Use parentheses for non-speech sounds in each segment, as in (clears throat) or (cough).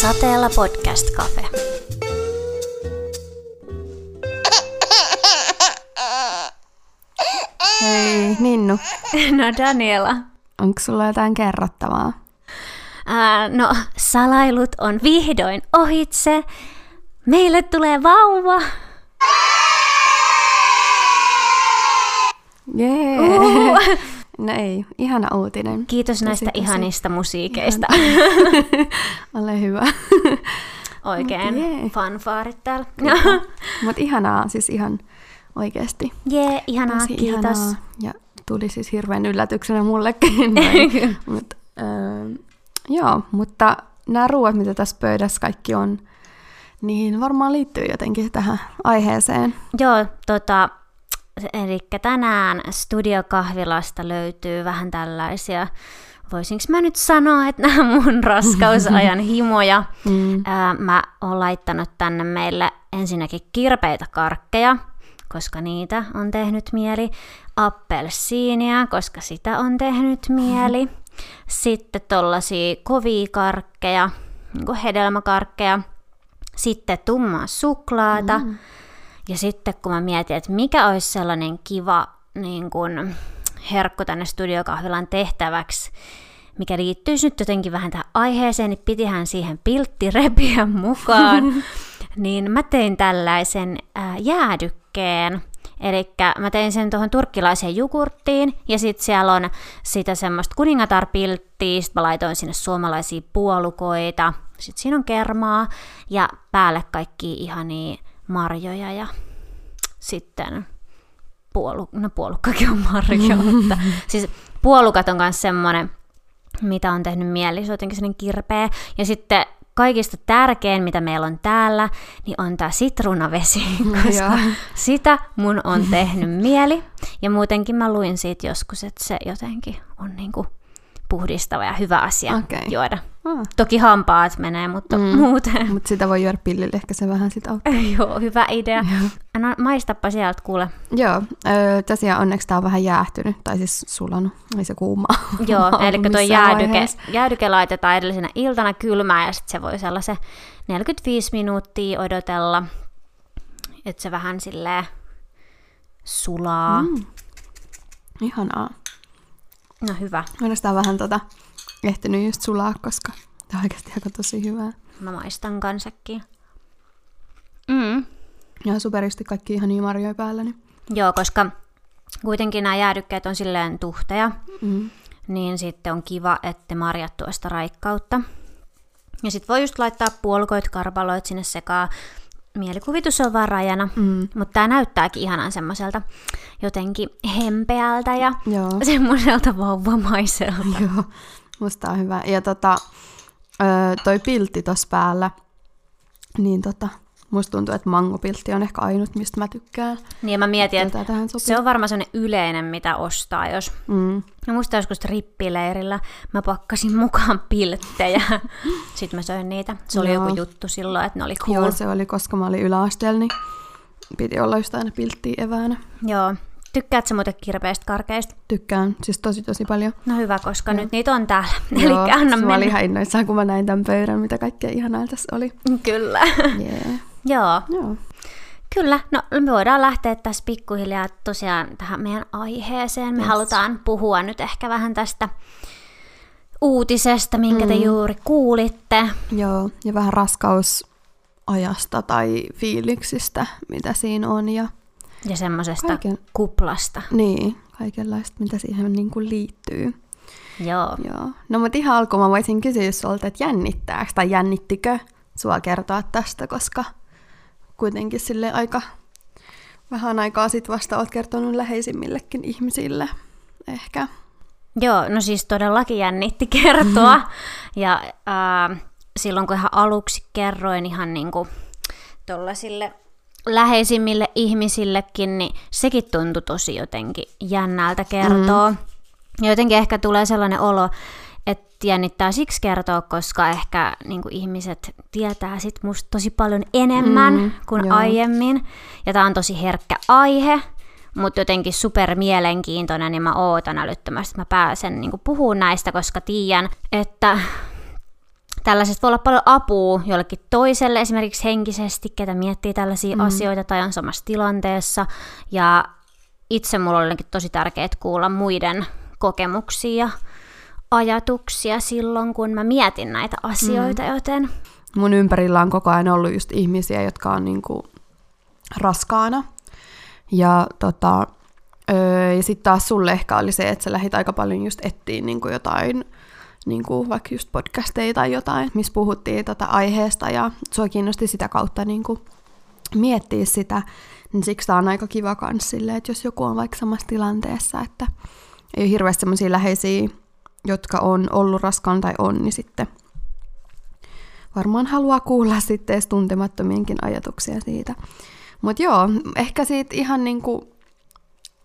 Sateella Podcast Cafe. Hei, Ninnu. No Daniela. Onko sulla jotain kerrottavaa? Ää, no, salailut on vihdoin ohitse. Meille tulee vauva. Jee. Uh. No ei, ihana uutinen. Kiitos näistä tosi. ihanista musiikeista. (laughs) Ole hyvä. Oikein jee. fanfaarit täällä. (laughs) Mutta ihanaa, siis ihan oikeasti. Jee, ihanaa, Tosi kiitos. ihanaa. Ja tuli siis hirveän yllätyksenä mullekin. (laughs) Mut, äh, joo, mutta nämä ruoat, mitä tässä pöydässä kaikki on, niin varmaan liittyy jotenkin tähän aiheeseen. Joo, tota, eli tänään studiokahvilasta löytyy vähän tällaisia, voisinko mä nyt sanoa, että nämä mun raskausajan (laughs) himoja. Mm. Ää, mä oon laittanut tänne meille ensinnäkin kirpeitä karkkeja, koska niitä on tehnyt mieli. Appelsiinia, koska sitä on tehnyt mieli. (laughs) Sitten tollasia kovia karkkeja, niin hedelmäkarkkeja. Sitten tummaa suklaata. Mm. Ja sitten kun mä mietin, että mikä olisi sellainen kiva niin kun, herkku tänne studiokahvilan tehtäväksi, mikä liittyisi nyt jotenkin vähän tähän aiheeseen, niin pitihän siihen piltti repiä (laughs) mukaan. (laughs) niin mä tein tällaisen ää, jäädykkeen. Eli mä tein sen tuohon turkkilaiseen jogurttiin, ja sitten siellä on sitä semmoista kuningatarpilttiä, sit mä laitoin sinne suomalaisia puolukoita, sitten siinä on kermaa, ja päälle kaikki ihania marjoja, ja sitten puolu, no puolukkakin on marjo, (laughs) mutta siis puolukat on myös semmoinen, mitä on tehnyt mieli, se on jotenkin sellainen kirpeä. Ja sitten kaikista tärkein, mitä meillä on täällä, niin on tämä sitruunavesi, (laughs) koska Joo. sitä mun on tehnyt mieli. Ja muutenkin mä luin siitä joskus, että se jotenkin on niinku puhdistava ja hyvä asia Okei. juoda. Ah. Toki hampaat menee, mutta mm. muuten. Mutta sitä voi juoda pillille, ehkä se vähän sit auttaa. (laughs) Joo, hyvä idea. No, maistappa sieltä kuule. Joo, öö, tosiaan onneksi tää on vähän jäähtynyt, tai siis sulanut, ei se kuumaa. (laughs) Joo, eli missään jäädyke, vaiheessa. jäädyke laitetaan edellisenä iltana kylmään ja sitten se voi sellaisen 45 minuuttia odotella, että se vähän silleen sulaa. Mm. Ihanaa. No hyvä, tää on vähän tota, ehtinyt just sulaa, koska tää on oikeasti aika tosi hyvää. mä maistan kansakin. Mm. Ja superisti kaikki ihan niin marjoja päällä. Niin. Joo, koska kuitenkin nämä jäädykkeet on silleen tuhteja, Mm. niin sitten on kiva, että marjat tuo sitä raikkautta. Ja sitten voi just laittaa puolukoit, karpaloit sinne sekaan. Mielikuvitus on vaan rajana, Mm. mutta tämä näyttääkin ihanan semmoiselta jotenkin hempeältä ja Joo. (laughs) semmoiselta vauvamaiselta. (laughs) Joo, musta on hyvä. Ja tota, toi piltti tossa päällä, niin tota, musta tuntuu, että mangopiltti on ehkä ainut, mistä mä tykkään. Niin mä mietin, että sopii. se on varmaan semmoinen yleinen, mitä ostaa, jos... Mm. No musta joskus rippileirillä mä pakkasin mukaan pilttejä. (laughs) Sitten mä söin niitä. Se oli Joo. joku juttu silloin, että ne oli cool. Joo, se oli, koska mä olin yläasteella, niin piti olla just aina pilttiä eväänä. Joo. Tykkäätkö muuten kirpeistä karkeista? Tykkään, siis tosi tosi paljon. No hyvä, koska nyt niitä on täällä. (laughs) Eli anna mä mennä. olin ihan innoissaan, kun mä näin tämän pöydän, mitä kaikkea ihanaa tässä oli. Kyllä. (laughs) Yeah. Joo. Joo. Kyllä, no me voidaan lähteä tässä pikkuhiljaa tosiaan tähän meidän aiheeseen. Me Yes. halutaan puhua nyt ehkä vähän tästä uutisesta, minkä te juuri kuulitte. Joo, ja vähän raskausajasta tai fiiliksistä, mitä siinä on. Ja Ja semmoisesta Kaiken- kuplasta. niin, kaikenlaista, mitä siihen niin kuin liittyy. Joo. Joo. No mutta ihan alkuun mä voisin kysyä sulta, että jännittääkö tai jännittikö sua kertoa tästä, koska kuitenkin sille aika vähän aikaa sitten vasta oot kertonut läheisimmillekin ihmisille ehkä. Joo, no siis todellakin jännitti (laughs) kertoa. ja äh, silloin kun ihan aluksi kerroin ihan niinku tollasille läheisimmille ihmisillekin, niin sekin tuntui tosi jotenkin jännältä kertoa. Mm. Ja jotenkin ehkä tulee sellainen olo, että jännittää siksi kertoa, koska ehkä niin kuin ihmiset tietää sit musta tosi paljon enemmän Mm, kuin joo. aiemmin. Ja tämä on tosi herkkä aihe, mutta jotenkin super mielenkiintoinen, niin mä ootan älyttömästi, että mä pääsen niin puhumaan näistä, koska tiedän, että tällaisesta voi olla paljon apua jollekin toiselle, esimerkiksi henkisesti, ketä miettii tällaisia mm. asioita tai on samassa tilanteessa. Ja itse mulla oli tosi tärkeää kuulla muiden kokemuksia ja ajatuksia silloin, kun mä mietin näitä asioita, mm. joten... Mun ympärillä on koko ajan ollut just ihmisiä, jotka on niinku raskaana. Ja tota, öö, ja sitten taas sulle ehkä oli se, että sä lähit aika paljon just etsiä niinku jotain niin kuin vaikka just podcasteja tai jotain, missä puhuttiin tota aiheesta ja sua kiinnosti sitä kautta niin kuin miettiä sitä, niin siksi tämä on aika kiva kans sille, että jos joku on vaikka samassa tilanteessa, että ei ole hirveästi sellaisia läheisiä, jotka on ollut raskaan tai on, niin sitten varmaan haluaa kuulla (laughs) sitten edes tuntemattomienkin ajatuksia siitä. Mutta joo, ehkä siitä ihan niin kuin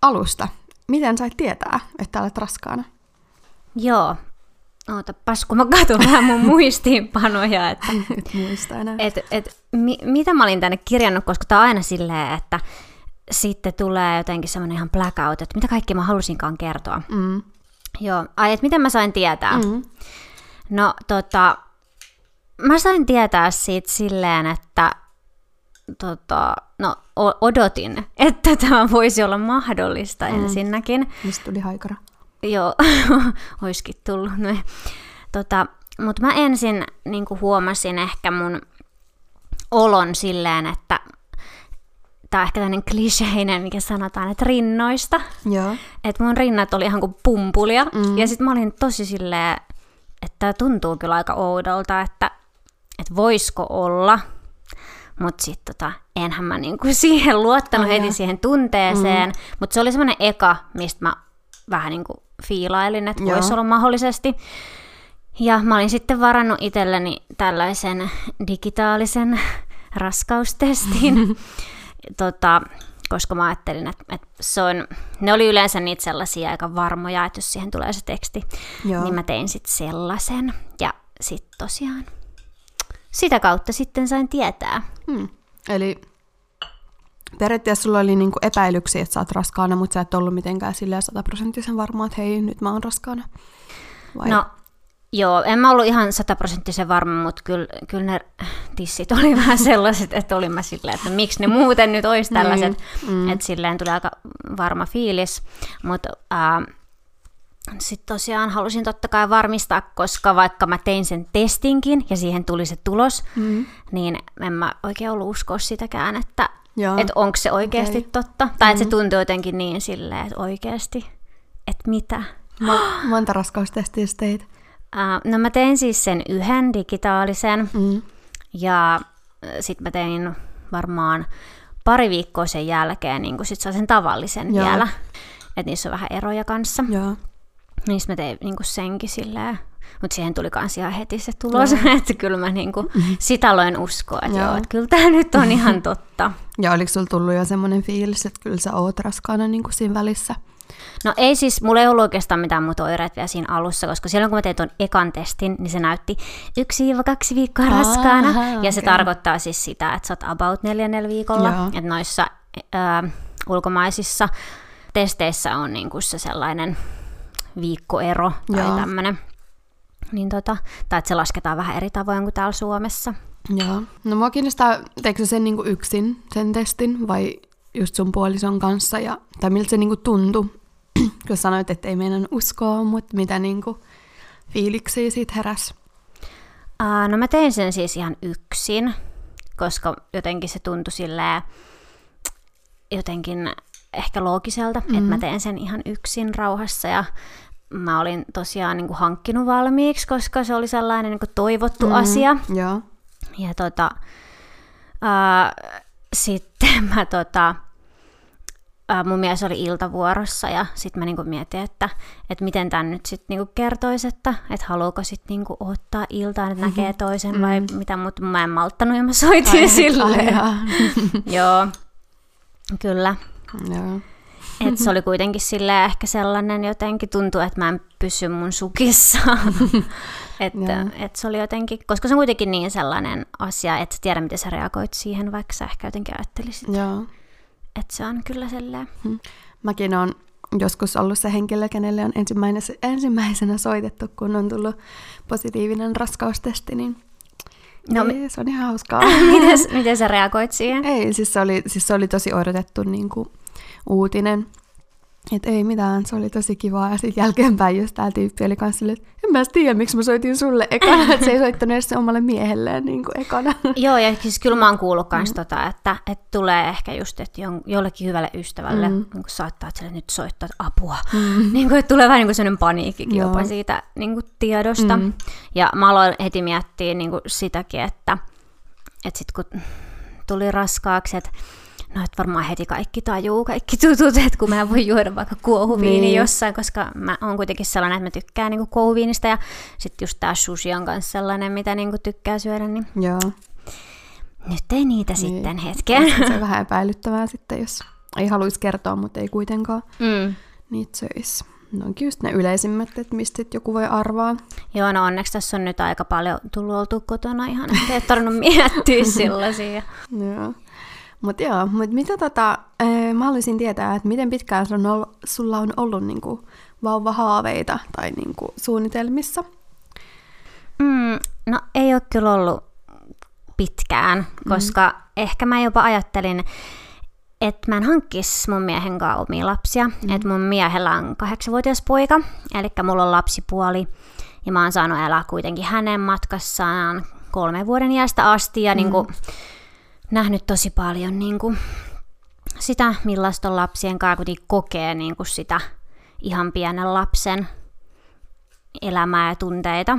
alusta. Miten sait tietää, että olet raskaana? Joo, Ootapas, kun mä katson (laughs) vähän mun muistiinpanoja, että (laughs) et muista enää. Et, et, mi, mitä mä olin tänne kirjannut, koska tää on aina silleen, että sitten tulee jotenkin semmoinen ihan blackout, että mitä kaikki mä halusinkaan kertoa. Mm. Joo, ai, että miten mä sain tietää? Mm. No tota, mä sain tietää siitä silleen, että tota, no odotin, että tämä voisi olla mahdollista mm. ensinnäkin. Mistä tuli haikara? Joo, (laughs) olisikin tullut. No, tota, Mutta mä ensin niin huomasin ehkä mun olon silleen, että tämä on ehkä tämmöinen kliseinen, mikä sanotaan, että rinnoista. Joo. Että mun rinnat oli ihan kuin pumpulia. Mm. Ja sitten mä olin tosi silleen, että tuntuu kyllä aika oudolta, että, että voisiko olla. Mutta sitten tota, enhän mä niinku (laughs) siihen luottanut oh, heti siihen tunteeseen. Mm. Mutta se oli semmoinen eka, mistä mä vähän niinku fiilailin, että voisi olla mahdollisesti. Ja mä olin sitten varannut itselleni tällaisen digitaalisen (laughs) raskaustestin, (laughs) tota, koska mä ajattelin, että, että se on, ne oli yleensä niitä sellaisia aika varmoja, että jos siihen tulee se teksti, Joo. niin mä tein sitten sellaisen. Ja sitten tosiaan sitä kautta sitten sain tietää. Hmm. Eli periaatteessa sulla oli niinku epäilyksiä, että sä oot raskaana, mutta sä et ollut mitenkään silleen sataprosenttisen varma, että hei, nyt mä oon raskaana. Vai? No, joo, en mä ollut ihan sataprosenttisen varma, mutta kyllä, kyllä ne tissit oli (laughs) vähän sellaiset, että olin mä silleen, että miksi ne muuten nyt olisi niin, tällaiset, mm, mm. että silleen tuli aika varma fiilis, mutta äh, sitten tosiaan halusin totta kai varmistaa, koska vaikka mä tein sen testinkin ja siihen tuli se tulos, mm. niin en mä oikein ollut uskoa sitäkään, että että onko se oikeasti okay. totta. Tai mm-hmm. että se tuntuu jotenkin niin silleen, että oikeasti, että mitä. Mo- monta raskaustestiä teit? Uh, no mä tein siis sen yhden digitaalisen mm. ja sitten mä tein varmaan pari viikkoa sen jälkeen niin sit sen tavallisen Joo. vielä. Että niissä on vähän eroja kanssa. Joo. Niin mä tein niin senkin silleen mutta siihen tuli kans ihan heti se tulos, mm. (laughs) että kyllä mä niinku sitä aloin uskoa, että joo. joo, että kyllä tämä nyt on ihan totta. (laughs) Ja oliko sulla tullut jo semmoinen fiilis, että kyllä sä oot raskaana niinku siinä välissä? No ei siis, mulla ei ollut oikeastaan mitään muuta oireita vielä siinä alussa, koska silloin kun mä tein tuon ekan testin, niin se näytti yksi kaksi viikkoa raskaana. Aha, ja okay. se tarkoittaa siis sitä, että sä oot about neljä viikolla. Joo. Että noissa äh, ulkomaisissa testeissä on niinku se sellainen viikkoero tai tämmöinen niin tota, tai että se lasketaan vähän eri tavoin kuin täällä Suomessa. Joo. No mua kiinnostaa, teekö sen niinku yksin sen testin vai just sun puolison kanssa, ja, tai miltä se niinku tuntui, (clears throat) kun sanoit, että ei meidän uskoa, mutta mitä niinku fiiliksiä siitä heräs? Uh, no mä tein sen siis ihan yksin, koska jotenkin se tuntui silleen jotenkin ehkä loogiselta, mm-hmm. että mä teen sen ihan yksin rauhassa ja mä olin tosiaan niin kuin hankkinut valmiiksi, koska se oli sellainen niin kuin toivottu mm, asia. Joo. Ja tota, äh, sitten (laughs) mä tota, äh, mun mies oli iltavuorossa ja sitten mä niinku mietin, että, että miten tämän nyt sitten niinku kertoisi, että, että haluuko sitten niinku ottaa iltaan, että mm-hmm. näkee toisen vai mm-hmm. mitä, mutta mä en malttanut ja mä soitin ai, sille. (laughs) Joo, kyllä. Joo. Et se oli kuitenkin sille ehkä sellainen jotenkin, tuntuu, että mä en pysy mun sukissa. (laughs) että et se oli jotenkin, koska se on kuitenkin niin sellainen asia, että sä tiedä, miten sä reagoit siihen, vaikka sä ehkä jotenkin ajattelisit. Joo. Että se on kyllä silleen. Hmm. Mäkin on joskus ollut se henkilö, kenelle on ensimmäisenä, ensimmäisenä soitettu, kun on tullut positiivinen raskaustesti, niin No, ei, se on ihan hauskaa. (laughs) miten, miten sä reagoit siihen? Ei, siis se oli, siis se oli tosi odotettu niin kuin, uutinen. Että ei mitään, se oli tosi kivaa. Ja sitten jälkeenpäin just tää tyyppi oli kanssa silleen, että en mä tiedä, miksi mä soitin sulle ekana, (laughs) että se ei soittanut edes omalle miehelleen niin kuin ekana. Joo, ja siis kyllä mä oon kuullut kans mm. tota, että, että tulee ehkä just, että jollekin hyvälle ystävälle mm. niin saattaa, että nyt soittaa apua. Mm. (laughs) Niin kuin, että tulee vähän niin kuin sellainen paniikkikin Joo. jopa siitä niin kuin tiedosta. Mm. Ja mä aloin heti miettiä niin kuin sitäkin, että, että sitten kun tuli raskaaksi, että No, että varmaan heti kaikki tajuu, kaikki tutut, että kun mä voin juoda vaikka kuohuviini niin. jossain, koska mä oon kuitenkin sellainen, että mä tykkään niinku kuohuviinista ja sitten just tää sushi on kanssa sellainen, mitä niinku tykkää syödä. Niin... Joo. Nyt ei niitä niin. sitten hetken. Se on vähän epäilyttävää sitten, jos ei haluaisi kertoa, mutta ei kuitenkaan mm. niitä söisi. No onkin just ne yleisimmät, että mistä joku voi arvaa. Joo, no onneksi tässä on nyt aika paljon tullut oltu kotona ihan, että ei tarvinnut miettiä (laughs) sellaisia. Joo. Mutta joo, mut mitä tota, ee, mä haluaisin tietää, että miten pitkään on ollut, sulla on ollut niinku vauvahaaveita tai niinku suunnitelmissa? Mm, no ei ole kyllä ollut pitkään, mm. koska mm. ehkä mä jopa ajattelin, että mä en hankkisi mun miehen kanssa omia lapsia. Mm. Että mun miehellä on kahdeksanvuotias poika, eli mulla on lapsipuoli. Ja mä oon saanut elää kuitenkin hänen matkassaan kolmen vuoden iästä asti. Ja mm. niin kuin, nähnyt tosi paljon niin kuin sitä, millaista on lapsien kanssa, kokee niin kuin sitä ihan pienen lapsen elämää ja tunteita.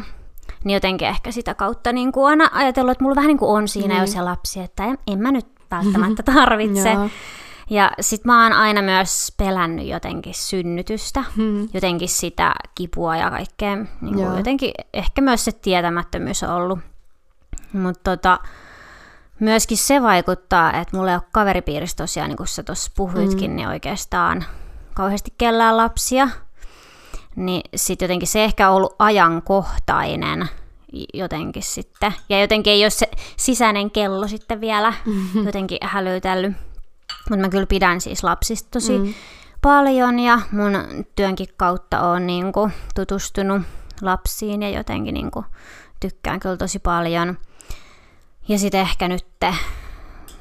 Niin jotenkin ehkä sitä kautta niin kuin aina ajatellut, että mulla vähän niin kuin on siinä mm. jo se lapsi, että en, en mä nyt välttämättä (laughs) tarvitse. ja sit mä oon aina myös pelännyt jotenkin synnytystä, hmm. jotenkin sitä kipua ja kaikkea. Niin kuin jotenkin ehkä myös se tietämättömyys on ollut. Mutta tota, myöskin se vaikuttaa, että mulla ei ole kaveripiirissä tosiaan, niin kuin sä tuossa puhuitkin, mm. niin oikeastaan kauheasti kellään lapsia. Niin sitten jotenkin se ehkä on ollut ajankohtainen jotenkin sitten. Ja jotenkin ei ole se sisäinen kello sitten vielä mm-hmm. (laughs) jotenkin hälytellyt. Mutta mä kyllä pidän siis lapsista tosi mm. paljon ja mun työnkin kautta on niinku tutustunut lapsiin ja jotenkin niinku tykkään kyllä tosi paljon. Ja sitten ehkä nyt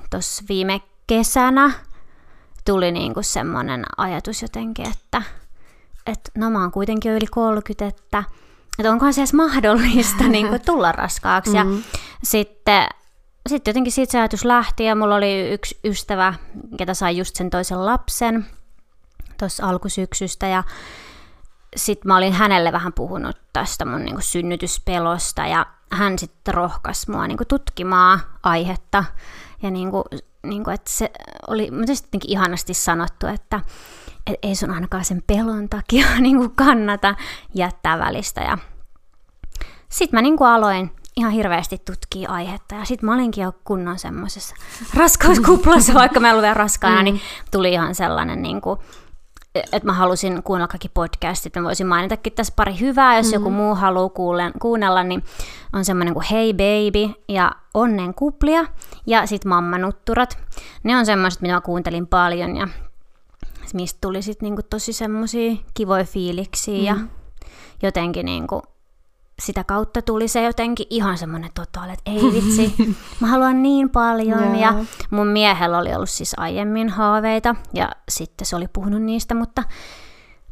tuossa viime kesänä tuli niinku semmoinen ajatus jotenkin, että et, no mä oon kuitenkin jo yli 30, että et onkohan se edes mahdollista (laughs) niinku tulla raskaaksi. Mm-hmm. Ja sitten sitten jotenkin siitä se ajatus lähti ja mulla oli yksi ystävä, ketä sai just sen toisen lapsen tuossa alkusyksystä ja sitten mä olin hänelle vähän puhunut tästä mun niinku synnytyspelosta ja hän sitten rohkaisi mua niinku tutkimaan aihetta. Ja niinku, niinku, että se oli jotenkin ihanasti sanottu, että et ei sun ainakaan sen pelon takia (laughs) niinku kannata jättää välistä. Ja sitten mä niinku aloin ihan hirveästi tutkia aihetta. Ja sitten mä olinkin jo kunnon semmoisessa raskauskuplassa, (laughs) vaikka mä olin vielä raskaana, niin mm. niin tuli ihan sellainen niin kuin, että mä halusin kuunnella kaikki podcastit, mä voisin mainitakin tässä pari hyvää, jos mm-hmm. joku muu haluaa kuunnella, niin on semmoinen kuin Hey Baby ja Onnen kuplia ja sitten Mammanutturat. Ne on semmoiset, mitä mä kuuntelin paljon ja mistä tuli sitten niinku tosi semmoisia kivoja fiiliksiä mm-hmm. ja jotenkin niinku sitä kautta tuli se jotenkin ihan semmoinen totaali, että ei vitsi, (laughs) mä haluan niin paljon. Yeah. Ja mun miehellä oli ollut siis aiemmin haaveita ja sitten se oli puhunut niistä, mutta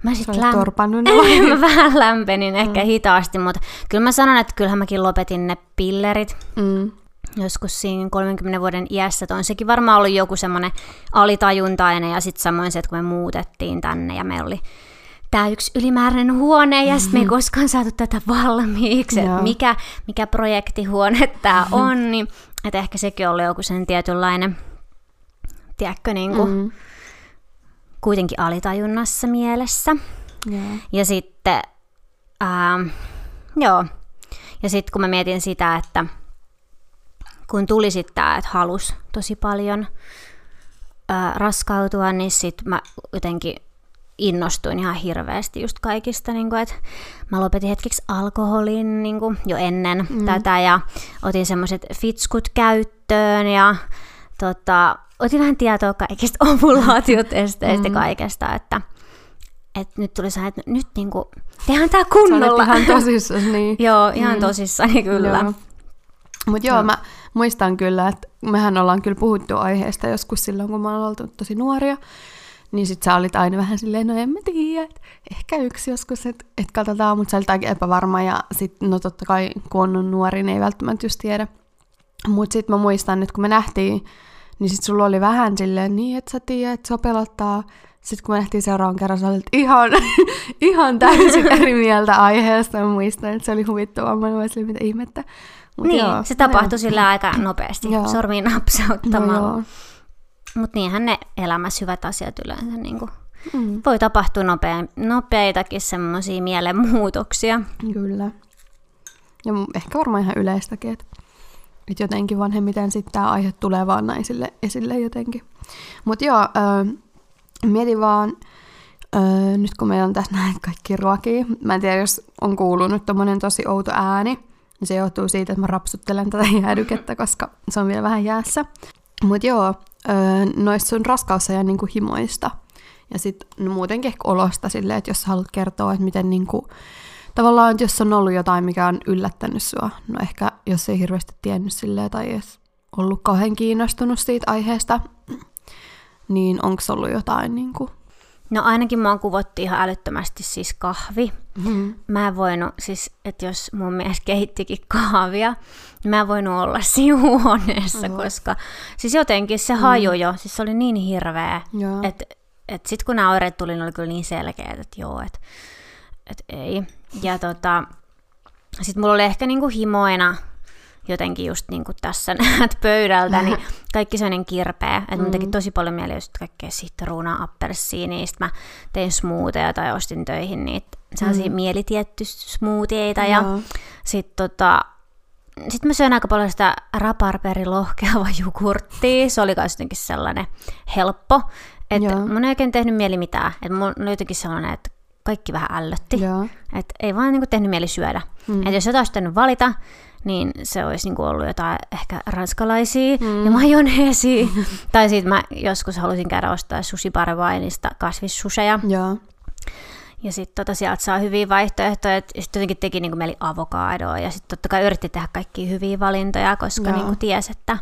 mä sitten lämp- (laughs) mä vähän lämpenin ehkä mm. hitaasti, mutta kyllä mä sanon, että kyllähän mäkin lopetin ne pillerit. Mm. Joskus siinä 30 vuoden iässä, on sekin varmaan ollut joku semmoinen alitajuntainen ja sitten samoin se, että kun me muutettiin tänne ja meillä oli tämä yksi ylimääräinen huone ja sitten me ei mm-hmm. koskaan saatu tätä valmiiksi, että mikä, mikä projektihuone tämä (laughs) on, niin että ehkä sekin oli joku sen tietynlainen, tiedätkö, niin kuin, mm. kuitenkin alitajunnassa mielessä. Yeah. Ja sitten, ähm, joo, ja sitten kun mä mietin sitä, että kun tuli sitten tämä, että halus tosi paljon äh, raskautua, niin sitten mä jotenkin innostuin ihan hirveästi just kaikista, niin kuin, että mä lopetin hetkeksi alkoholin niin kuin, jo ennen mm. tätä ja otin semmoiset fitskut käyttöön ja tota, otin vähän tietoa kaikista (laughs) ovulaatiotesteistä mm. ja kaikesta, että että nyt tuli se, että nyt niinku, tehdään tää Sä kunnolla. ihan (laughs) tosissaan, niin. Joo, ihan Mm. tosissani kyllä. Joo. Mutta joo, Joo. mä muistan kyllä, että mehän ollaan kyllä puhuttu aiheesta joskus silloin, kun me ollaan oltu tosi nuoria. Niin sit sä olit aina vähän silleen, no en mä tiedä, ehkä yksi joskus, että et katsotaan, mutta sä olit aika epävarma ja sit, no totta kai kun on nuori, niin ei välttämättä just tiedä. Mutta sit mä muistan, että kun me nähtiin, niin sit sulla oli vähän silleen niin, että sä tiedät, että se pelottaa. Sitten kun me nähtiin seuraavan kerran, sä olit ihan, (laughs) ihan täysin (laughs) eri mieltä aiheesta. Mä muistan, että se oli huvittavaa. Mä olin mitä ihmettä. Mut Niin, joo, se tapahtui sillä aika nopeasti, Joo. sormiin No napsauttamalla. joo. Mutta niinhän ne elämässä hyvät asiat yleensä niin kuin, Mm, voi tapahtua nopea, nopeitakin semmoisia mielenmuutoksia. kyllä. Ja ehkä varmaan ihan yleistäkin, että, että jotenkin vanhemmiten sitten tämä aihe tulee vaan naisille esille jotenkin. Mutta joo, öö, mietin vaan, öö, nyt kun meillä on tässä (laughs) näin kaikki ruokia, mä en tiedä, jos on kuulunut tommonen tosi outo ääni, niin se johtuu siitä, että mä rapsuttelen tätä (laughs) jäädykettä, koska se on vielä vähän jäässä. Mutta joo, noista sun raskausajan niinku himoista ja sitten no muutenkin ehkä olosta silleen, että jos sä haluat kertoa, että miten niinku, tavallaan, että jos on ollut jotain, mikä on yllättänyt sua, no ehkä jos ei hirveästi tiennyt silleen tai edes ollut kauhean kiinnostunut siitä aiheesta, niin onko ollut jotain niinku... No ainakin mua kuvotti ihan älyttömästi siis kahvi. Mm. Mä en voinut, siis että jos mun mies kehittikin kahvia, niin mä en voinut olla (laughs) sivuhuoneessa, Oho. koska siis jotenkin se haju jo, siis se oli niin hirveä, että et sitten kun nämä oireet tuli, ne oli kyllä niin selkeät, että joo, että et ei. Ja tota, sitten mulla oli ehkä niinku himoina jotenkin just niin kuin tässä (laughs) näet pöydältä, niin (laughs) kaikki sellainen kirpeä. Että mm. mun teki tosi paljon mieli just kaikkea sitruunaa, appelsiiniä, sitten mä tein smoothieja tai ostin töihin niitä sellaisia mm. mielitietty smoothieita ja sitten tota, sitten mä söin aika paljon sitä raparperilohkeava (laughs) jogurttia. Se oli myös jotenkin sellainen helppo. Että mun ei oikein tehnyt mieli mitään. Että mun oli jotenkin sellainen, että kaikki vähän ällötti. Että ei vaan niinku tehnyt mieli syödä. Mm. Että jos jotain olisi pitänyt valita, niin se olisi niinku ollut jotain ehkä ranskalaisia mm. ja majoneesia. (laughs) tai sitten mä joskus halusin käydä ostaa sushi barvainista kasvissuseja. Joo. Ja sitten tota, sieltä saa hyviä vaihtoehtoja. Sitten jotenkin teki niinku mieli avokadoa. Ja sitten totta kai yritti tehdä kaikkia hyviä valintoja, koska Joo. niinku ties, että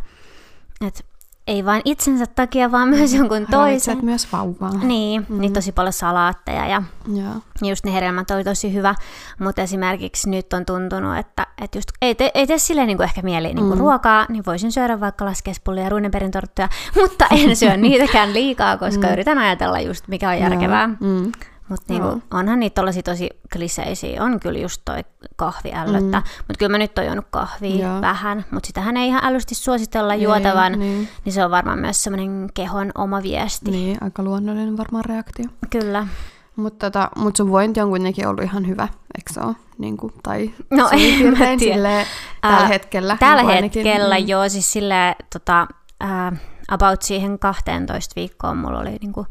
et ei vain itsensä takia, vaan myös jonkun toisen. Ravitset myös vauvaa. Niin, mm. niin tosi paljon salaatteja ja Joo. just ne hedelmät oli tosi hyvä, mutta esimerkiksi nyt on tuntunut, että, että just ei, te, ei tee silleen niin kuin ehkä mieli niin kuin mm. ruokaa, niin voisin syödä vaikka laskespullia ja runeperin torttuja, mutta en syö (laughs) niitäkään liikaa, koska mm. yritän ajatella just mikä on järkevää. Mm. Mutta niinku, onhan niitä tollasia tosi kliseisiä. On kyllä just toi kahvi ällöttä. Mm. Mutta kyllä mä nyt oon juonut kahvia Joo. vähän. Mutta sitähän ei ihan älysti suositella juotavan. niin. Niin se on varmaan myös semmoinen kehon oma viesti. Niin, aika luonnollinen varmaan reaktio. Kyllä. Mutta tota, mut sun vointi on kuitenkin ollut ihan hyvä, eikö se ole? Niin kuin, tai No, en mä tiedä. tällä hetkellä. Tällä niin kuin ainakin. hetkellä Mm. joo, siis silleen tota, ää, about siihen 12 viikkoon mulla oli niinku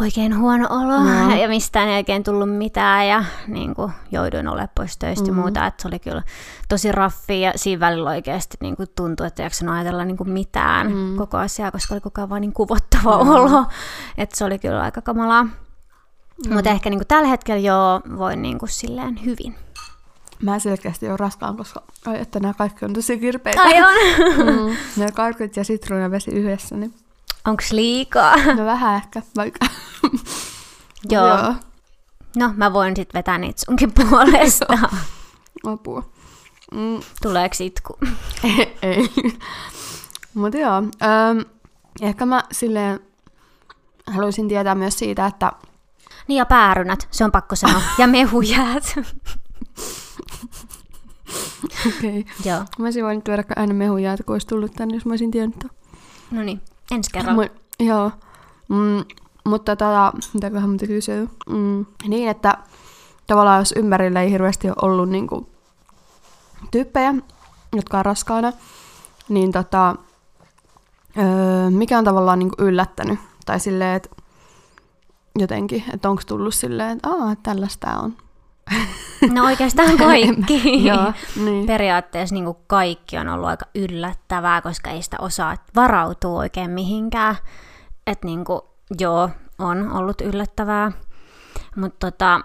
oikein huono olo Joo. ja mistään ei oikein tullut mitään ja niinku, jouduin olemaan pois töistä Mm. ja muuta, että se oli kyllä tosi raffi ja siinä välillä oikeasti niinku tuntui, että ei jaksanut ajatella niinku mitään mm. koko asiaa, koska oli koko ajan vaan niin kuvottava olo, että se oli kyllä aika kamalaa. Mm. Mutta ehkä niinku tällä hetkellä joo voin niinku silleen hyvin. Mä selkeästi on raskaan, koska ai, että nämä kaikki on tosi kirpeitä. Ai on! (laughs) Mm. (laughs) Nämä karkut ja sitruunavesi yhdessä, niin Onks liikaa? (laughs) no vähän ehkä, vaikka. (laughs) Joo. Joo. No, mä voin sitten vetää niitä sunkin puolesta. (laughs) Apua. Mm, Tuleeko itku? ei. ei. Mutta joo, ähm, ehkä mä silleen haluaisin tietää myös siitä, että Niin ja päärynät, se on pakko sanoa. Ja mehujäät. okei. Okay. Joo. Mä olisin voinut tuoda aina mehuja, kun olisi tullut tänne, jos mä olisin tiennyt. No niin, ensi kerralla. Mut, joo. Mm, mutta tota, mitäköhän mitä kysyä? Mm, niin, että tavallaan jos ympärillä ei hirveästi ole ollut niinku, tyyppejä, jotka on raskaana, niin tota, öö, mikä on tavallaan niinku yllättänyt? Tai silleen, että jotenkin, että onko tullut silleen, että tällaista on. No oikeastaan kaikki. Joo, niin. Periaatteessa niin kaikki on ollut aika yllättävää, koska ei sitä osaa varautua oikein mihinkään. Että niin kuin, joo, on ollut yllättävää. Mutta tota,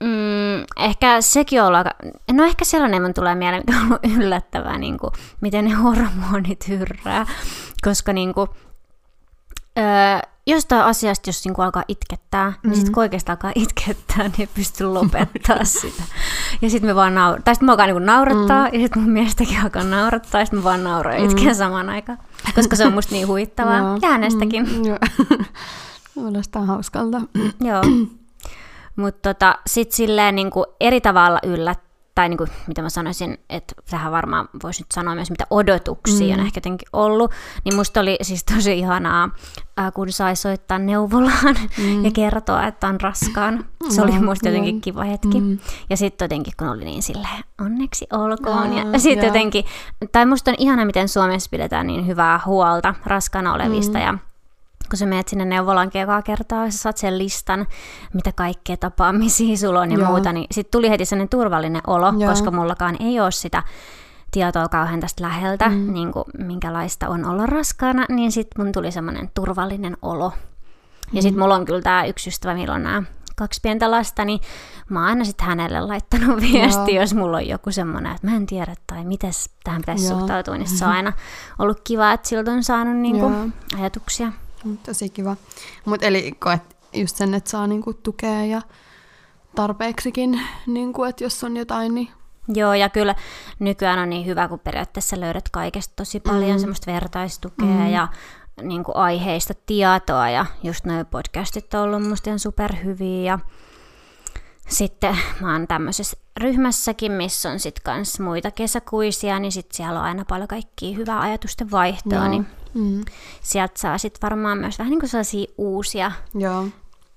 mm, ehkä sekin on ollut aika, no ehkä sellainen mun tulee mieleen, mikä on ollut yllättävää, niin kuin, miten ne hormonit hyrrää, koska niin kuin, öö, jostain asiasta, jos niin alkaa itkettää, mm-hmm. niin sitten kun oikeastaan alkaa (laughs) itkettää, niin ei pysty lopettaa (laughs) sitä. Ja sitten me vaan naur... Tai sitten mä alkaa niin naurattaa, mm-hmm. ja sitten mun mielestäkin alkaa naurattaa, ja sitten mä vaan ja itken mm-hmm. samaan aikaan. Koska se on musta niin huittavaa. No. Ja hänestäkin. Mm-hmm. (laughs) Kuulostaa hauskalta. Joo. Mutta tota, sitten silleen niin kuin eri tavalla yllät, tai niin kuin, mitä mä sanoisin, että tähän varmaan voisi nyt sanoa myös, mitä odotuksia mm. on ehkä jotenkin ollut, niin musta oli siis tosi ihanaa, äh, kun sai soittaa neuvolaan mm. ja kertoa, että on raskaan. Se oli musta jotenkin kiva hetki. Mm. Ja sitten jotenkin, kun oli niin silleen, onneksi olkoon. Ja, ja sitten jotenkin, tai musta on ihana, miten Suomessa pidetään niin hyvää huolta raskaana olevista mm. ja kun sä menet sinne neuvolaan joka kertaa, sä saat sen listan, mitä kaikkea tapaamisia sulla on ja Joo. muuta, niin sitten tuli heti sellainen turvallinen olo, Joo. koska mullakaan ei ole sitä tietoa kauhean tästä läheltä, mm. niin kuin, minkälaista on olla raskaana, niin sitten mun tuli semmoinen turvallinen olo. Ja mm. sitten mulla on kyllä tämä yksi ystävä, millä on nämä kaksi pientä lasta, niin mä oon aina sitten hänelle laittanut viesti, Joo. jos mulla on joku semmoinen, että mä en tiedä tai miten tähän pitäisi Joo. suhtautua, niin se on aina ollut kiva, että siltä on saanut niinku ajatuksia. Tosi kiva. Mutta eli koet just sen, että saa niinku tukea ja tarpeeksikin, niinku, että jos on jotain, niin Joo, ja kyllä nykyään on niin hyvä, kun periaatteessa löydät kaikesta tosi paljon mm. semmoista vertaistukea mm. ja niin kuin aiheista tietoa, ja just nuo podcastit on ollut musta ihan superhyviä, ja sitten mä oon tämmöisessä ryhmässäkin, missä on sitten kans muita kesäkuisia, niin sitten siellä on aina paljon kaikkia hyvää ajatusten vaihtoa, Joo. niin mm. sieltä saa sitten varmaan myös vähän niin kuin sellaisia uusia Joo.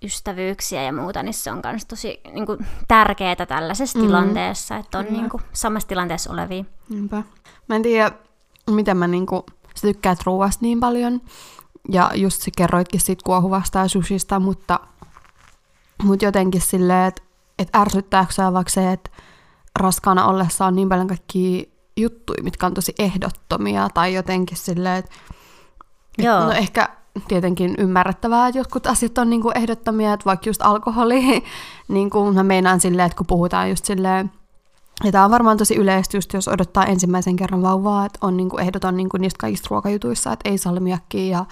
ystävyyksiä ja muuta, niin se on myös tosi niin kuin, tärkeää tällaisessa mm. tilanteessa, että on niin kuin, samassa tilanteessa olevia. Niinpä. Mä en tiedä, miten mä niin kuin, sä tykkäät ruoasta niin paljon, ja just sä kerroitkin siitä kuohuvasta ja sushista, mutta, mutta jotenkin silleen, että että ärsyttääkö sä vaikka se, että raskaana ollessa on niin paljon kaikkia juttuja, mitkä on tosi ehdottomia, tai jotenkin silleen, että Joo. no ehkä tietenkin ymmärrettävää, että jotkut asiat on niinku ehdottomia, että vaikka just alkoholi, (laughs) niin kuin mä meinaan silleen, että kun puhutaan just silleen, ja tämä on varmaan tosi yleistä just, jos odottaa ensimmäisen kerran vauvaa, että on niinku ehdoton niinku niistä kaikista ruokajutuissa, että ei salmiakkia ja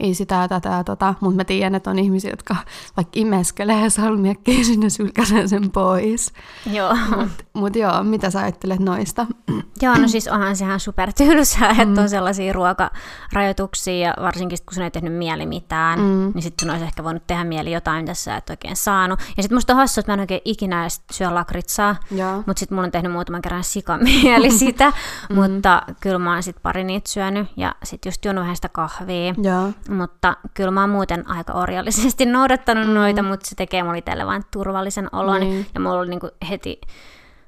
ei sitä ja tätä ja tota. Mutta mä tiedän, että on ihmisiä, jotka (laughs) vaikka imeskelee salmiakkia sinne sylkäsen sen pois. Joo. Mutta mut joo, mitä sä ajattelet noista? (clears throat) Joo, no siis onhan sehän super tylsää, mm. että on sellaisia ruokarajoituksia ja varsinkin kun sun ei tehnyt mieli mitään, mm. niin sitten sun olisi ehkä voinut tehdä mieli jotain, mitä sä et oikein saanut. Ja sitten musta on hassu, että mä en oikein ikinä syö lakritsaa, mutta sitten mun tehnyt muutaman kerran sikamieli (laughs) sitä, mm. mutta kyllä mä oon sitten pari niitä syönyt ja sitten just juonut vähän sitä kahvia. Ja. Mutta kyllä mä oon muuten aika orjallisesti (laughs) noudattanut mm. noita, mutta se tekee mulle itselle vain turvallisen olon. Mm. Ja mulla oli niinku heti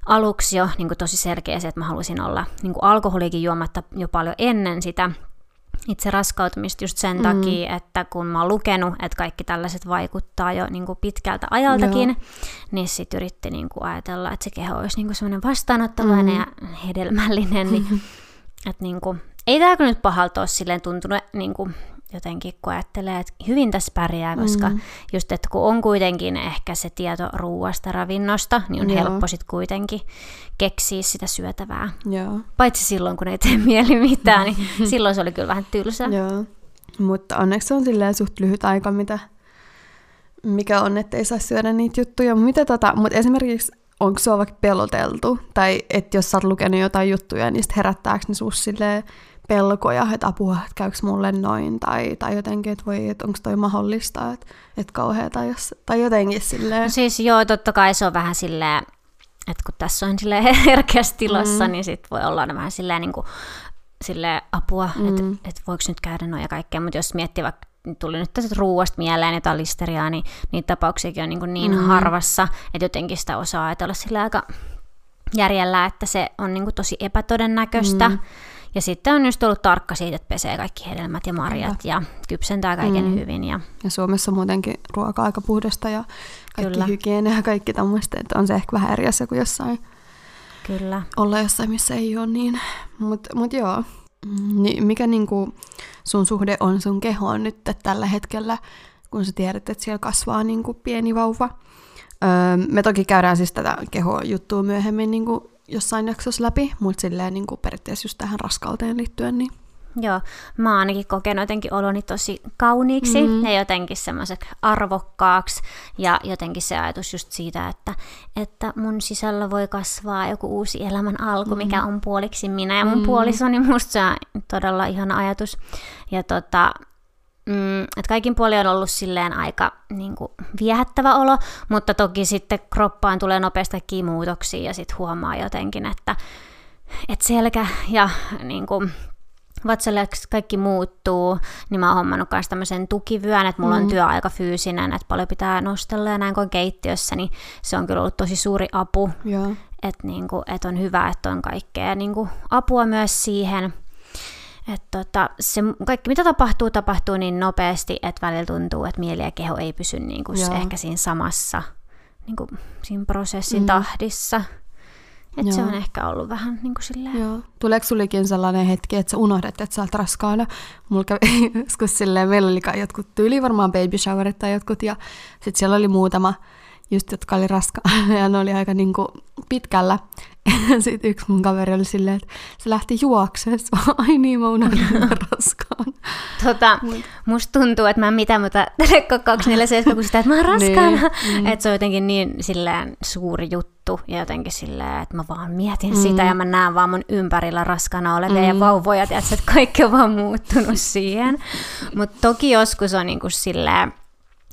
aluksi jo niin tosi selkeä se, että mä halusin olla niin alkoholikin juomatta jo paljon ennen sitä itse raskautumista just sen mm. takia, että kun mä oon lukenut, että kaikki tällaiset vaikuttaa jo niin kuin pitkältä ajaltakin, Joo. niin sit yritti niin kuin ajatella, että se keho olisi niin kuin semmoinen vastaanottavainen mm. ja hedelmällinen. Niin, (laughs) että niin kuin, ei tämä nyt pahalta ole silleen tuntunut niin kuin jotenkin, kun ajattelee, että hyvin tässä pärjää, koska mm. just, että kun on kuitenkin ehkä se tieto ruuasta, ravinnosta, niin on Joo. helppo sitten kuitenkin keksiä sitä syötävää. Joo. Paitsi silloin, kun ei tee (laughs) mieli mitään, niin (laughs) silloin se oli kyllä vähän tylsä. Joo. Mutta onneksi se on silleen suht lyhyt aika, mitä, mikä on, että ei saa syödä niitä juttuja. Mitä tota, mutta esimerkiksi onko sua vaikka peloteltu? Tai että jos sä oot lukenut jotain juttuja, niin herättääkö ne sus silleen pelkoja, että apua, että käykö mulle noin, tai, tai jotenkin, että voi, että onko toi mahdollista, että, että kauheata, jos, tai jotenkin silleen. No siis joo, totta kai se on vähän silleen, että kun tässä on silleen (laughs) herkässä tilassa, mm. niin sit voi olla vähän silleen, niin kuin, silleen apua, mm. että, että voiko nyt käydä noin ja kaikkea, mutta jos miettii vaikka tuli nyt tästä ruuasta mieleen jotain listeriaa, niin niitä tapauksiakin on niin, kuin niin mm. harvassa, että jotenkin sitä osaa ajatella sillä aika järjellä, että se on niin kuin tosi epätodennäköistä. Mm. Ja sitten on just ollut tarkka siitä, että pesee kaikki hedelmät ja marjat ja, ja kypsentää kaiken mm. hyvin. Ja... ja Suomessa on muutenkin ruoka aika puhdasta ja kaikki Kyllä. hygienia ja kaikki tämmöistä, että on se ehkä vähän eri asia kuin jossain. Kyllä. Olla jossain, missä ei ole niin. Mutta mut joo, niin mikä niinku sun suhde on sun kehoon nyt tällä hetkellä, kun sä tiedät, että siellä kasvaa niin kuin pieni vauva. Öö, me toki käydään siis tätä kehojuttua myöhemmin niin kuin jossain jaksossa läpi, mutta silleen niin kuin periaatteessa just tähän raskauteen liittyen, niin Joo, mä oon ainakin kokenut jotenkin oloni tosi kauniiksi mm. ja jotenkin semmoiseksi arvokkaaksi ja jotenkin se ajatus just siitä, että, että mun sisällä voi kasvaa joku uusi elämän alku, mm. mikä on puoliksi minä ja mun mm. puoliso, niin musta se on todella ihana ajatus. Ja tota, mm, että kaikin puolin on ollut silleen aika niin kuin, viehättävä olo, mutta toki sitten kroppaan tulee nopeasti muutoksia ja sitten huomaa jotenkin, että, että selkä ja niin kuin, vatsalle kaikki muuttuu, niin mä oon hommannut myös tämmöisen tukivyön, että mulla mm. on työ aika fyysinen, että paljon pitää nostella ja näin kun on keittiössä, niin se on kyllä ollut tosi suuri apu. Että niinku, et on hyvä, että on kaikkea niinku, apua myös siihen. Että tota, se, kaikki mitä tapahtuu, tapahtuu niin nopeasti, että välillä tuntuu, että mieli ja keho ei pysy niinku, ehkä siinä samassa niinku, siinä prosessin mm. tahdissa. Että se on ehkä ollut vähän niin kuin silleen... Joo. Tuleeko sullekin sellainen hetki, että sä unohdat, että sä oot raskaana? Mulla kävi (laughs) joskus silleen, meillä oli jotkut tyyli varmaan baby showerit tai jotkut, ja sitten siellä oli muutama just, jotka oli raskaana, (laughs) ja ne oli aika niin kuin pitkällä. (laughs) Sitten yksi mun kaveri oli silleen, että se lähti juoksemaan. Ai niin, mä unohdin raskaan. Tota, musta tuntuu, että mä en mitään mutta Telekko 247, kun sitä, että mä oon raskaana. (laughs) Niin, mm. Että se on jotenkin niin silleen suuri juttu. Ja jotenkin silleen, että mä vaan mietin mm. sitä ja mä näen vaan mun ympärillä raskana olevia mm. ja vauvoja. Tiedätkö, että kaikki on vaan muuttunut siihen. Mutta toki joskus on niin kuin silleen,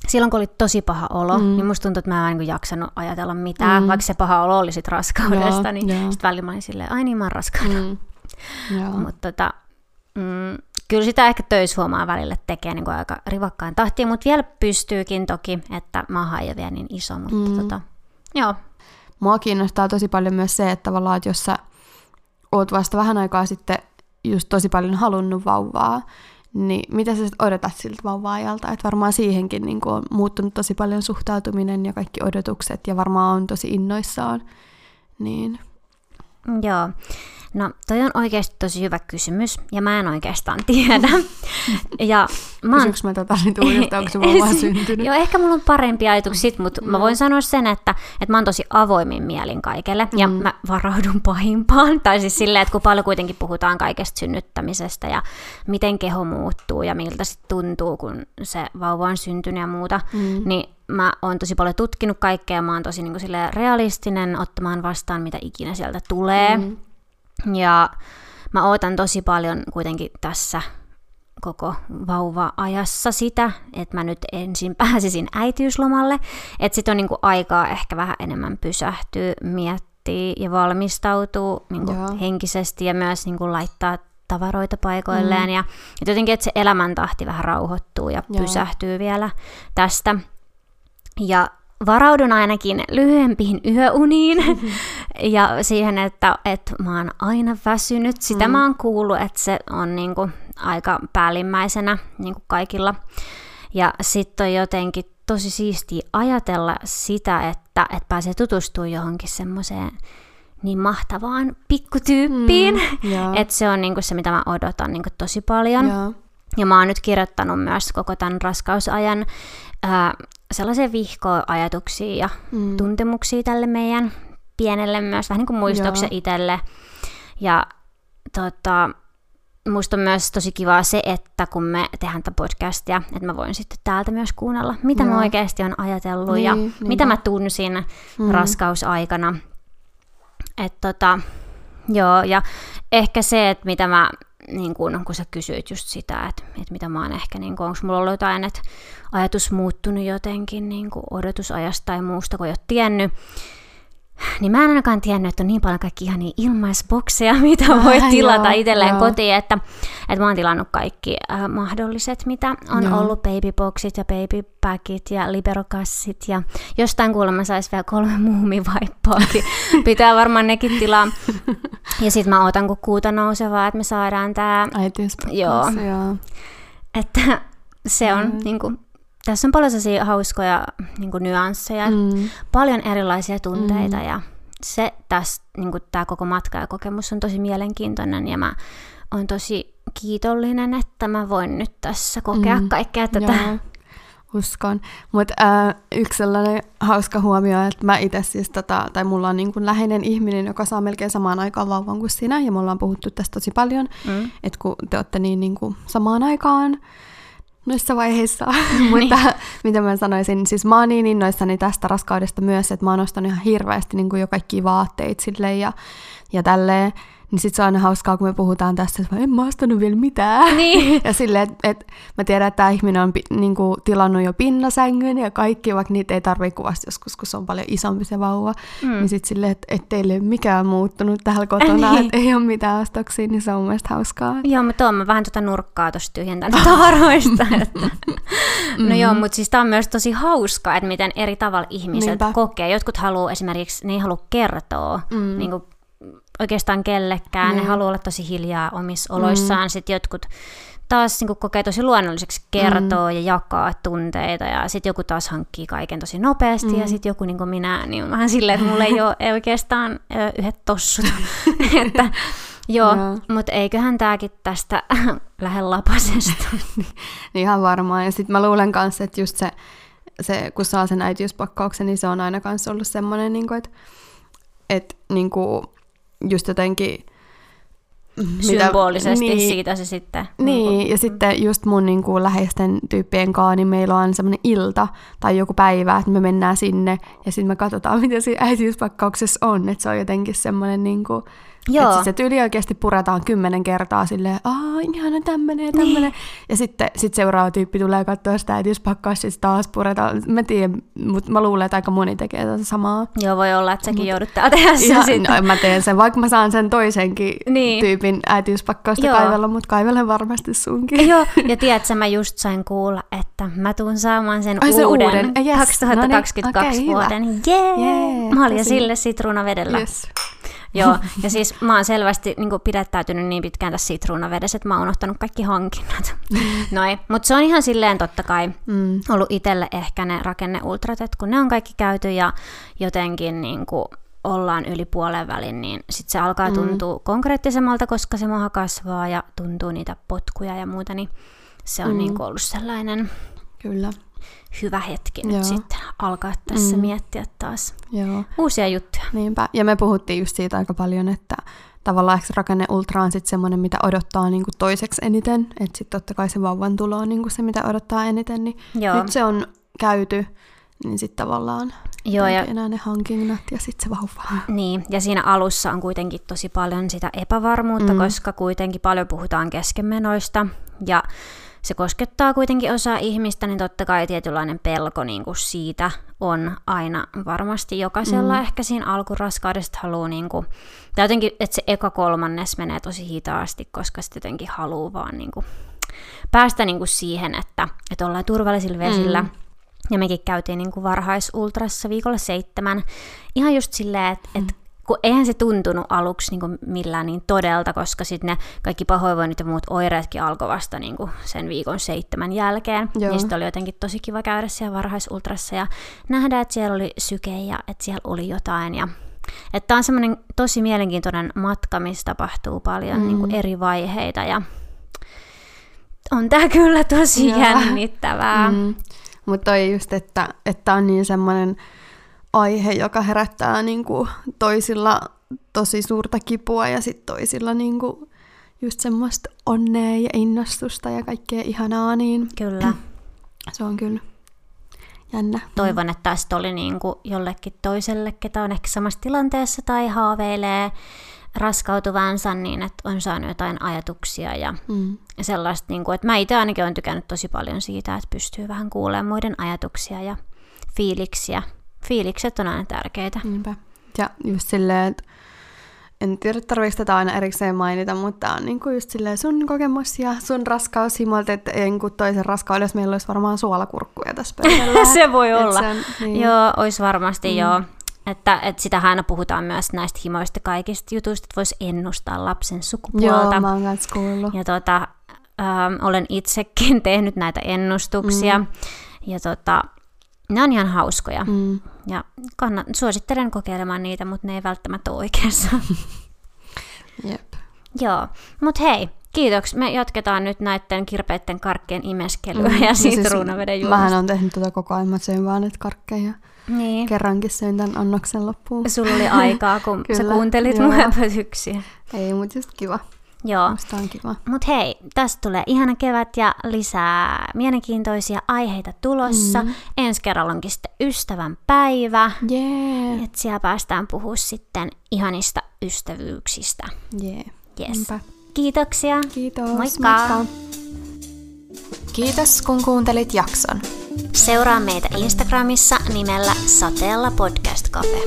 silloin kun oli tosi paha olo, mm. niin musta tuntui, että mä en niin jaksanut ajatella mitään, mm. vaikka se paha olo oli sit raskaudesta, joo, niin sitten välillä mä olin silleen, ai niin mä oon raskaana. Mm. Mutta tota, mm, kyllä sitä ehkä töissä huomaa välillä tekee niin aika rivakkaan tahtiin, mutta vielä pystyykin toki, että maha ei ole vielä niin iso, mutta mm. tota, joo. Mua kiinnostaa tosi paljon myös se, että tavallaan, että jos sä oot vasta vähän aikaa sitten just tosi paljon halunnut vauvaa, niin mitä sä odotat siltä vauvaajalta? Että varmaan siihenkin niin on muuttunut tosi paljon suhtautuminen ja kaikki odotukset ja varmaan on tosi innoissaan. Niin. Joo. No, toi on oikeasti tosi hyvä kysymys, ja mä en oikeastaan (laughs) tiedä. ja mä oon... mä tätä nyt uudestaan, onko se vaan (laughs) syntynyt? Joo, ehkä mulla on parempi ajatus sit, mutta no. mä voin sanoa sen, että, että mä oon tosi avoimin mielin kaikelle, ja mm. mä varaudun (laughs) pahimpaan. Tai siis silleen, että kun paljon kuitenkin puhutaan kaikesta synnyttämisestä, ja miten keho muuttuu, ja miltä se tuntuu, kun se vauva on syntynyt ja muuta, mm. niin mä oon tosi paljon tutkinut kaikkea, mä oon tosi niin kuin realistinen ottamaan vastaan, mitä ikinä sieltä tulee. Mm. Ja mä ootan tosi paljon kuitenkin tässä koko vauva-ajassa sitä, että mä nyt ensin (laughs) pääsisin äitiyslomalle, että sit on niinku aikaa ehkä vähän enemmän pysähtyä, miettiä ja valmistautua niinku henkisesti ja myös niinku laittaa tavaroita paikoilleen mm. ja et jotenkin, että se elämäntahti vähän rauhoittuu ja Joo. pysähtyy vielä tästä. Ja varaudun ainakin lyhyempiin yöuniin mm-hmm. (laughs) ja siihen, että, että mä oon aina väsynyt. Sitä mm. mä oon kuullut, että se on niinku aika päällimmäisenä niinku kaikilla. Ja sitten on jotenkin tosi siistiä ajatella sitä, että, että pääsee tutustumaan johonkin semmoiseen niin mahtavaan pikkutyyppiin. Mm, yeah. (laughs) että se on niinku se, mitä mä odotan niinku tosi paljon. Yeah. Ja mä oon nyt kirjoittanut myös koko tämän raskausajan ää, sellaisia vihkoajatuksia ja mm. tuntemuksia tälle meidän pienelle myös, vähän niin kuin muistoksen itselle. Ja tota, musta on myös tosi kivaa se, että kun me tehdään tätä podcastia, että mä voin sitten täältä myös kuunnella, mitä Joo. mä oikeasti on ajatellut niin, ja niin. mitä mä tunsin mm. raskausaikana. Että tota, joo, ja ehkä se, että mitä mä niin kun, kun sä kysyit just sitä, että, että mitä mä oon ehkä, niin onko mulla ollut jotain, että ajatus muuttunut jotenkin niin odotusajasta tai muusta, kun ei ole tiennyt, niin mä en ainakaan tiennyt, että on niin paljon kaikki ihan niin ilmaisbokseja, (laughs) mitä voi tilata joo, itselleen joo. kotiin, että, että mä oon tilannut kaikki äh, mahdolliset, mitä on joo. ollut babyboxit ja babypackit ja liberokassit ja jostain kuulemma saisi vielä kolme muumivaippaakin. (laughs) Pitää varmaan nekin tilaa. Ja sit mä otan kun kuuta nousevaa, että me saadaan tää... Joo. joo. Että se on mm. niin kuin, tässä on paljon sellaisia hauskoja niin kuin nyansseja, mm. paljon erilaisia tunteita mm. ja se tässä, niin kuin tämä koko matka ja kokemus on tosi mielenkiintoinen ja mä oon tosi kiitollinen, että mä voin nyt tässä kokea mm. kaikkea tätä. Joo. Uskon. Mutta äh, yksi sellainen hauska huomio, että mä itse siis tota, tai mulla on niin kuin läheinen ihminen, joka saa melkein samaan aikaan vauvan kuin sinä, ja me ollaan puhuttu tästä tosi paljon, mm. että kun te olette niin, niin kuin samaan aikaan noissa vaiheissa, mutta mitä mä sanoisin, siis mä oon niin innoissani tästä raskaudesta myös, että mä oon ostanut ihan hirveästi niin kuin jo kaikki vaatteet silleen ja, ja tälleen, niin sit se on aina hauskaa, kun me puhutaan tästä, että en mä ostanut vielä mitään. Niin. (laughs) ja silleen, että et, mä tiedän, että tämä ihminen on niinku, tilannut jo pinnasängyn ja kaikki, vaikka niitä ei tarvitse kuvasta joskus, kun se on paljon isompi se vauva. Mm. Niin sit silleen, että et teille ei ole mikään muuttunut täällä kotona, niin. että ei ole mitään ostoksia, niin se on mun hauskaa. Joo, mutta tuon mä vähän tuota nurkkaa tuossa tyhjentänyt (laughs) tavaroista. että. No mm. joo, mutta siis tää on myös tosi hauskaa, että miten eri tavalla ihmiset Niinpä. kokee. Jotkut haluaa esimerkiksi, ne ei halua kertoa mm. niin kuin oikeastaan kellekään. Mm. Ne haluaa olla tosi hiljaa omissa oloissaan. Mm. Sitten jotkut taas niin kokee tosi luonnolliseksi kertoa mm. ja jakaa tunteita ja sitten joku taas hankkii kaiken tosi nopeasti mm. ja sitten joku niin kuin minä, niin vähän silleen, että mulla ei ole (laughs) oikeastaan yhdet tossut. (laughs) että, joo, mutta eiköhän tämäkin tästä (laughs) lähde lapasesta. niin ihan varmaan. Ja sitten mä luulen kanssa, että just se, se, kun saa sen äitiyspakkauksen, niin se on aina kanssa ollut semmoinen, niin kuin, että, että niin kuin, just jotenkin... Symbolisesti mitä, niin, siitä se sitten. Niin, ja sitten just mun niin kuin, läheisten tyyppien kanssa, niin meillä on semmoinen ilta tai joku päivä, että me mennään sinne ja sitten me katsotaan, (laughs) mitä siinä äitiyspakkauksessa on. Että se on jotenkin semmoinen niin kuin, Joo. Että siis se tyyli oikeasti puretaan kymmenen kertaa silleen, aah, ihana tämmönen ja tämmönen. Niin. Ja sitten sit seuraava tyyppi tulee katsoa sitä äitiyspakkaa, sitten taas puretaan. Mä tiedän, mutta mä luulen, että aika moni tekee tätä samaa. Joo, voi olla, että säkin Mut, joudut tehdä sen sitten. No, mä teen sen, vaikka mä saan sen toisenkin niin. tyypin äitiyspakkausta Joo. kaivella, mutta kaivelen varmasti sunkin. Joo, ja tiedätkö, mä just sain kuulla, että mä tuun saamaan sen Ai, uuden, uuden. Yes. 2022 no niin. okay, vuoden. Jee! Yeah. Yeah, mä olin sille sitruunavedellä. Yes. (laughs) Joo, ja siis mä oon selvästi niin pidättäytynyt niin pitkään tässä sitruunavedessä, että mä oon unohtanut kaikki hankinnat. (laughs) Noin, mutta se on ihan silleen totta kai mm. ollut itselle ehkä ne rakenneultrat, että kun ne on kaikki käyty ja jotenkin niin kuin ollaan yli puolen välin, niin sitten se alkaa mm. tuntua mm. konkreettisemmalta, koska se maha kasvaa ja tuntuu niitä potkuja ja muuta, niin se on mm. niin ollut sellainen Kyllä hyvä hetki Joo. nyt sitten alkaa tässä mm. miettiä taas Joo. uusia juttuja. Niinpä, ja me puhuttiin just siitä aika paljon, että tavallaan ehkä rakenne ultra on sitten semmoinen, mitä odottaa niinku toiseksi eniten, että sitten totta kai se vauvan tulo on niinku se, mitä odottaa eniten, niin Joo. nyt se on käyty, niin sitten tavallaan Joo, ja... enää ne hankinnat ja sitten se vauva. Niin, ja siinä alussa on kuitenkin tosi paljon sitä epävarmuutta, mm. koska kuitenkin paljon puhutaan keskenmenoista, ja se koskettaa kuitenkin osaa ihmistä, niin totta kai tietynlainen pelko niin kuin siitä on aina varmasti jokaisella. Mm. Ehkä siinä alkuraskaudesta haluaa, niin kuin, tai jotenkin, että se eka kolmannes menee tosi hitaasti, koska sitten jotenkin haluaa vaan niin kuin, päästä niin kuin siihen, että, että ollaan turvallisilla vesillä. Mm. Ja mekin käytiin niin kuin varhaisultrassa viikolla seitsemän. Ihan just silleen, että, mm. että kun eihän se tuntunut aluksi niin kuin millään niin todelta, koska sitten ne kaikki pahoinvoinnit ja muut oireetkin alkoi vasta niin kuin sen viikon seitsemän jälkeen. Joo. Niin oli jotenkin tosi kiva käydä siellä varhaisultrassa ja nähdä, että siellä oli syke ja että siellä oli jotain. Ja että tämä on semmoinen tosi mielenkiintoinen matka, missä tapahtuu paljon mm. niin kuin eri vaiheita ja on tämä kyllä tosi Joo. jännittävää. Mm. Mutta toi just, että, että on niin semmoinen aihe, joka herättää niin kuin toisilla tosi suurta kipua ja sitten toisilla niin kuin just semmoista onnea ja innostusta ja kaikkea ihanaa, niin kyllä. (clears throat) se on kyllä jännä. Toivon, että tästä oli niin kuin jollekin toiselle, ketä on ehkä samassa tilanteessa tai haaveilee raskautuvansa, niin että on saanut jotain ajatuksia ja mm. sellaista, niin kuin, että mä itse ainakin olen tykännyt tosi paljon siitä, että pystyy vähän kuulemaan muiden ajatuksia ja fiiliksiä fiilikset on aina tärkeitä. Niinpä. Ja just silleen, että en tiedä, tarvitsetko tätä aina erikseen mainita, mutta on niin kuin just silleen sun kokemus ja sun raskaus himolta, että en kuin toisen raskaudessa meillä olisi varmaan suolakurkkuja tässä (laughs) pöydällä. se voi olla. Sen, niin. Joo, olisi varmasti mm. joo. Että, että sitähän aina puhutaan myös näistä himoista kaikista jutuista, että voisi ennustaa lapsen sukupuolta. Joo, mä oon kuullut. Ja tota, ähm, olen itsekin (laughs) tehnyt näitä ennustuksia. Mm. Ja tota, ne on ihan hauskoja. Mm. Ja kannat, suosittelen kokeilemaan niitä, mutta ne ei välttämättä ole oikeassa. (laughs) Jep. Joo, mutta hei, Kiitoksia. Me jatketaan nyt näiden kirpeiden karkkien imeskelyä mm, ja sitruunaveden siis, Mähän on tehnyt tätä koko ajan, mä söin vaan nyt karkkeja. Niin. Kerrankin söin tämän annoksen loppuun. Sulla oli aikaa, kun (laughs) Kyllä, sä kuuntelit mun höpötyksiä. Ei, mutta just kiva. Joo. Musta on kiva. Mut hei, tästä tulee ihana kevät ja lisää mielenkiintoisia aiheita tulossa. Mm. Ensi kerralla onkin sitten ystävän päivä. Yeah. Et siellä päästään puhua sitten ihanista ystävyyksistä. Yeah. Yes. Niinpä. Kiitoksia. Kiitos. Moikka. Moikka. Kiitos kun kuuntelit jakson. Seuraa meitä Instagramissa nimellä Sateella Podcast Cafe.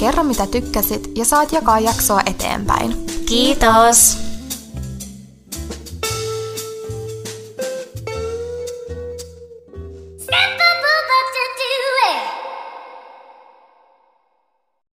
Kerro mitä tykkäsit ja saat jakaa jaksoa eteenpäin. Kiitos!